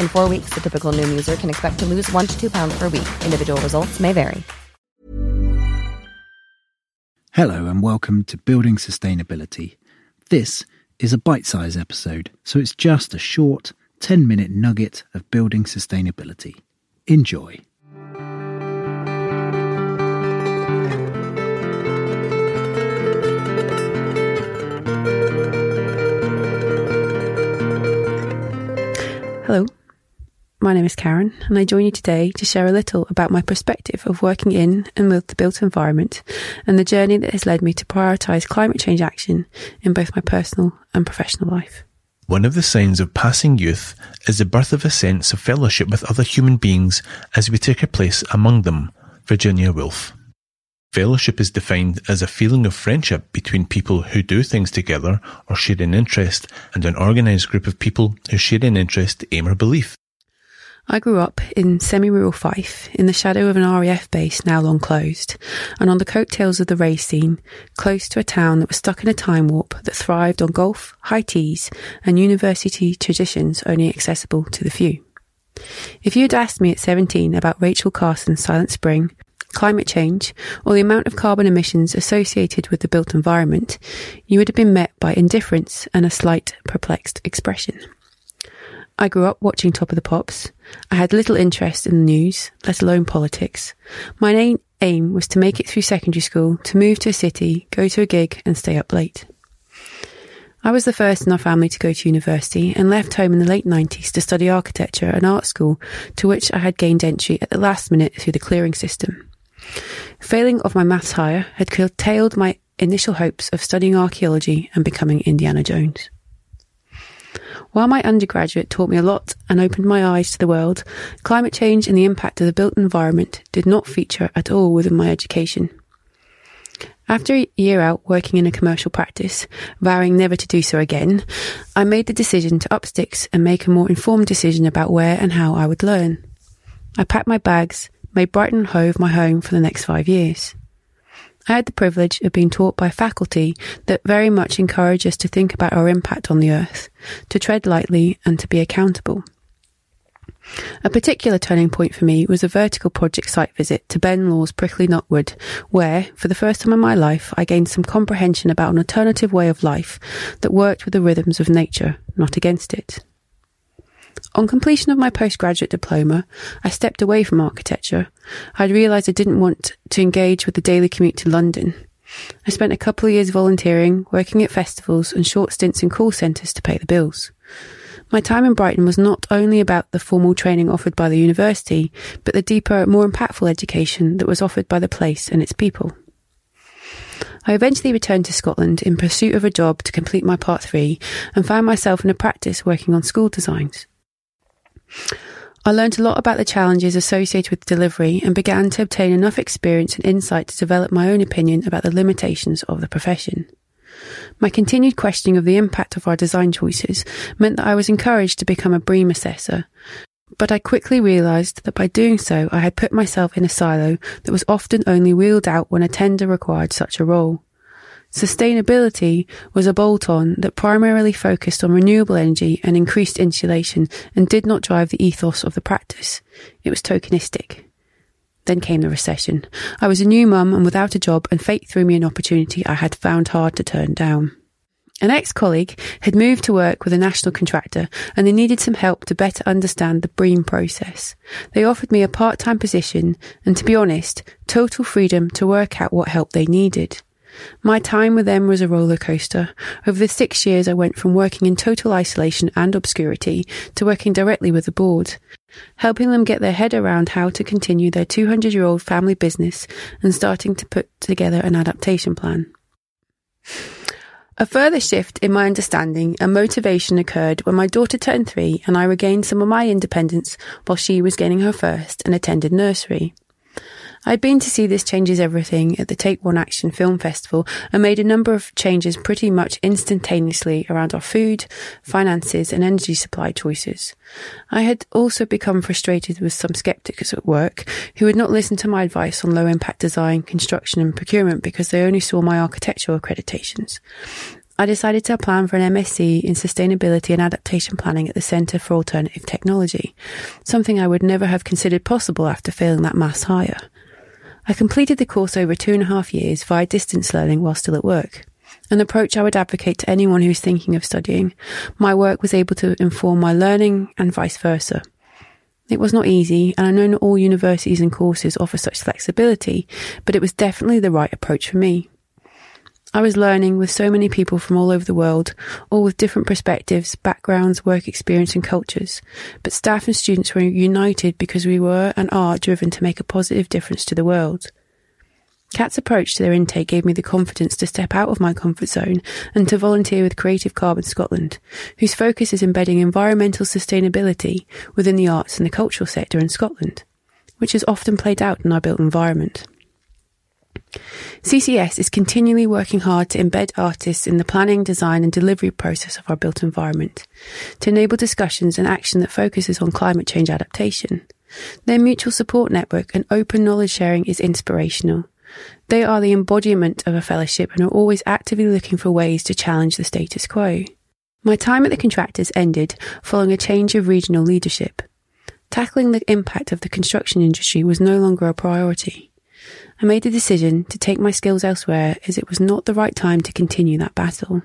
In four weeks, the typical Noom user can expect to lose one to two pounds per week. Individual results may vary. Hello, and welcome to Building Sustainability. This is a bite sized episode, so it's just a short 10 minute nugget of building sustainability. Enjoy. My name is Karen, and I join you today to share a little about my perspective of working in and with the built environment and the journey that has led me to prioritise climate change action in both my personal and professional life. One of the signs of passing youth is the birth of a sense of fellowship with other human beings as we take our place among them. Virginia Woolf. Fellowship is defined as a feeling of friendship between people who do things together or share an interest and an organised group of people who share an interest, aim or belief. I grew up in semi-rural Fife, in the shadow of an RAF base now long closed, and on the coattails of the race scene, close to a town that was stuck in a time warp that thrived on golf, high teas, and university traditions only accessible to the few. If you had asked me at 17 about Rachel Carson's Silent Spring, climate change, or the amount of carbon emissions associated with the built environment, you would have been met by indifference and a slight perplexed expression. I grew up watching Top of the Pops. I had little interest in the news, let alone politics. My main aim was to make it through secondary school, to move to a city, go to a gig, and stay up late. I was the first in our family to go to university and left home in the late 90s to study architecture at an art school to which I had gained entry at the last minute through the clearing system. Failing of my maths higher had curtailed my initial hopes of studying archaeology and becoming Indiana Jones. While my undergraduate taught me a lot and opened my eyes to the world, climate change and the impact of the built environment did not feature at all within my education. After a year out working in a commercial practice, vowing never to do so again, I made the decision to up sticks and make a more informed decision about where and how I would learn. I packed my bags, made Brighton Hove my home for the next five years. I had the privilege of being taught by faculty that very much encourage us to think about our impact on the earth, to tread lightly and to be accountable. A particular turning point for me was a vertical project site visit to Ben Law's Prickly Nut Wood, where, for the first time in my life, I gained some comprehension about an alternative way of life that worked with the rhythms of nature, not against it. On completion of my postgraduate diploma, I stepped away from architecture. I'd realised I didn't want to engage with the daily commute to London. I spent a couple of years volunteering, working at festivals, and short stints in call centres to pay the bills. My time in Brighton was not only about the formal training offered by the university, but the deeper, more impactful education that was offered by the place and its people. I eventually returned to Scotland in pursuit of a job to complete my Part 3 and found myself in a practice working on school designs. I learned a lot about the challenges associated with delivery and began to obtain enough experience and insight to develop my own opinion about the limitations of the profession. My continued questioning of the impact of our design choices meant that I was encouraged to become a BREEAM assessor, But I quickly realised that by doing so, I had put myself in a silo that was often only wheeled out when a tender required such a role. Sustainability was a bolt on that primarily focused on renewable energy and increased insulation and did not drive the ethos of the practice. It was tokenistic. Then came the recession. I was a new mum and without a job, and fate threw me an opportunity I had found hard to turn down. An ex-colleague had moved to work with a national contractor and they needed some help to better understand the BREEAM process. They offered me a part-time position and to be honest, total freedom to work out what help they needed. My time with them was a roller coaster. Over the six years, I went from working in total isolation and obscurity to working directly with the board, helping them get their head around how to continue their 200 year old family business and starting to put together an adaptation plan. A further shift in my understanding and motivation occurred when my daughter turned three and I regained some of my independence while she was gaining her first and attended nursery. I'd been to see This Changes Everything at the Take One Action Film Festival and made a number of changes pretty much instantaneously around our food, finances, and energy supply choices. I had also become frustrated with some skeptics at work who would not listen to my advice on low impact design, construction, and procurement because they only saw my architectural accreditations. I decided to apply for an MSc in Sustainability and Adaptation Planning at the Centre for Alternative Technology, something I would never have considered possible after failing that maths higher. I completed the course over two and a half years via distance learning while still at work. An approach I would advocate to anyone who's thinking of studying. My work was able to inform my learning and vice versa. It was not easy, and I know not all universities and courses offer such flexibility, but it was definitely the right approach for me. I was learning with so many people from all over the world, all with different perspectives, backgrounds, work experience, and cultures. But staff and students were united because we were and are driven to make a positive difference to the world. CAT's approach to their intake gave me the confidence to step out of my comfort zone and to volunteer with Creative Carbon Scotland, whose focus is embedding environmental sustainability within the arts and the cultural sector in Scotland, which is often played out in our built environment. CCS is continually working hard to embed artists in the planning, design and delivery process of our built environment, to enable discussions and action that focuses on climate change adaptation. Their mutual support network and open knowledge sharing is inspirational. They are the embodiment of a fellowship and are always actively looking for ways to challenge the status quo. My time at the contractors ended following a change of regional leadership. Tackling the impact of the construction industry was no longer a priority. I made the decision to take my skills elsewhere as it was not the right time to continue that battle.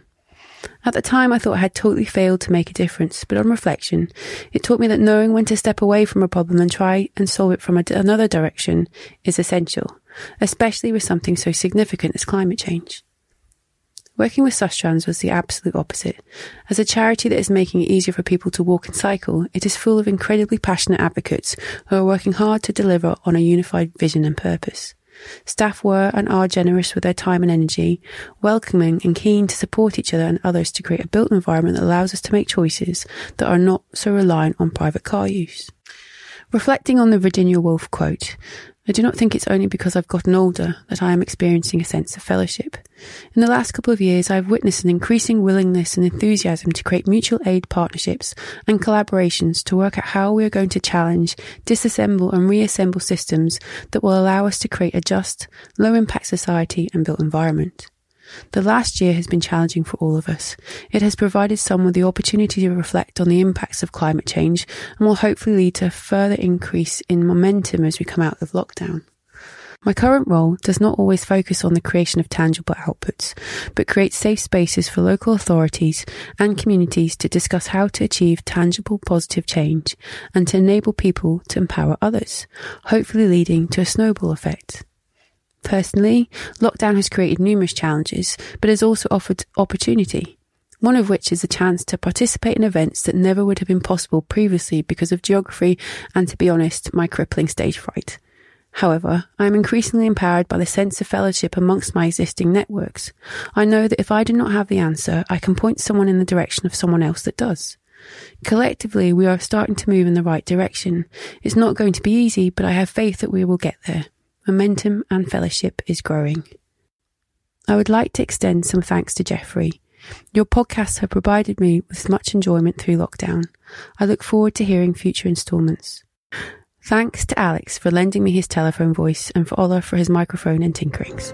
At the time, I thought I had totally failed to make a difference, but on reflection, it taught me that knowing when to step away from a problem and try and solve it from another direction is essential, especially with something so significant as climate change. Working with Sustrans was the absolute opposite. As a charity that is making it easier for people to walk and cycle, it is full of incredibly passionate advocates who are working hard to deliver on a unified vision and purpose. Staff were and are generous with their time and energy, welcoming and keen to support each other and others to create a built environment that allows us to make choices that are not so reliant on private car use. Reflecting on the Virginia Woolf quote, I do not think it's only because I've gotten older that I am experiencing a sense of fellowship. In the last couple of years, I've witnessed an increasing willingness and enthusiasm to create mutual aid partnerships and collaborations to work out how we are going to challenge, disassemble and reassemble systems that will allow us to create a just, low impact society and built environment. The last year has been challenging for all of us. It has provided some with the opportunity to reflect on the impacts of climate change and will hopefully lead to a further increase in momentum as we come out of lockdown. My current role does not always focus on the creation of tangible outputs, but creates safe spaces for local authorities and communities to discuss how to achieve tangible positive change and to enable people to empower others, hopefully leading to a snowball effect. Personally, lockdown has created numerous challenges, but has also offered opportunity. One of which is the chance to participate in events that never would have been possible previously because of geography and, to be honest, my crippling stage fright. However, I am increasingly empowered by the sense of fellowship amongst my existing networks. I know that if I do not have the answer, I can point someone in the direction of someone else that does. Collectively, we are starting to move in the right direction. It's not going to be easy, but I have faith that we will get there momentum and fellowship is growing. I would like to extend some thanks to Jeffrey. Your podcasts have provided me with much enjoyment through lockdown. I look forward to hearing future instalments. Thanks to Alex for lending me his telephone voice and for Ola for his microphone and tinkerings.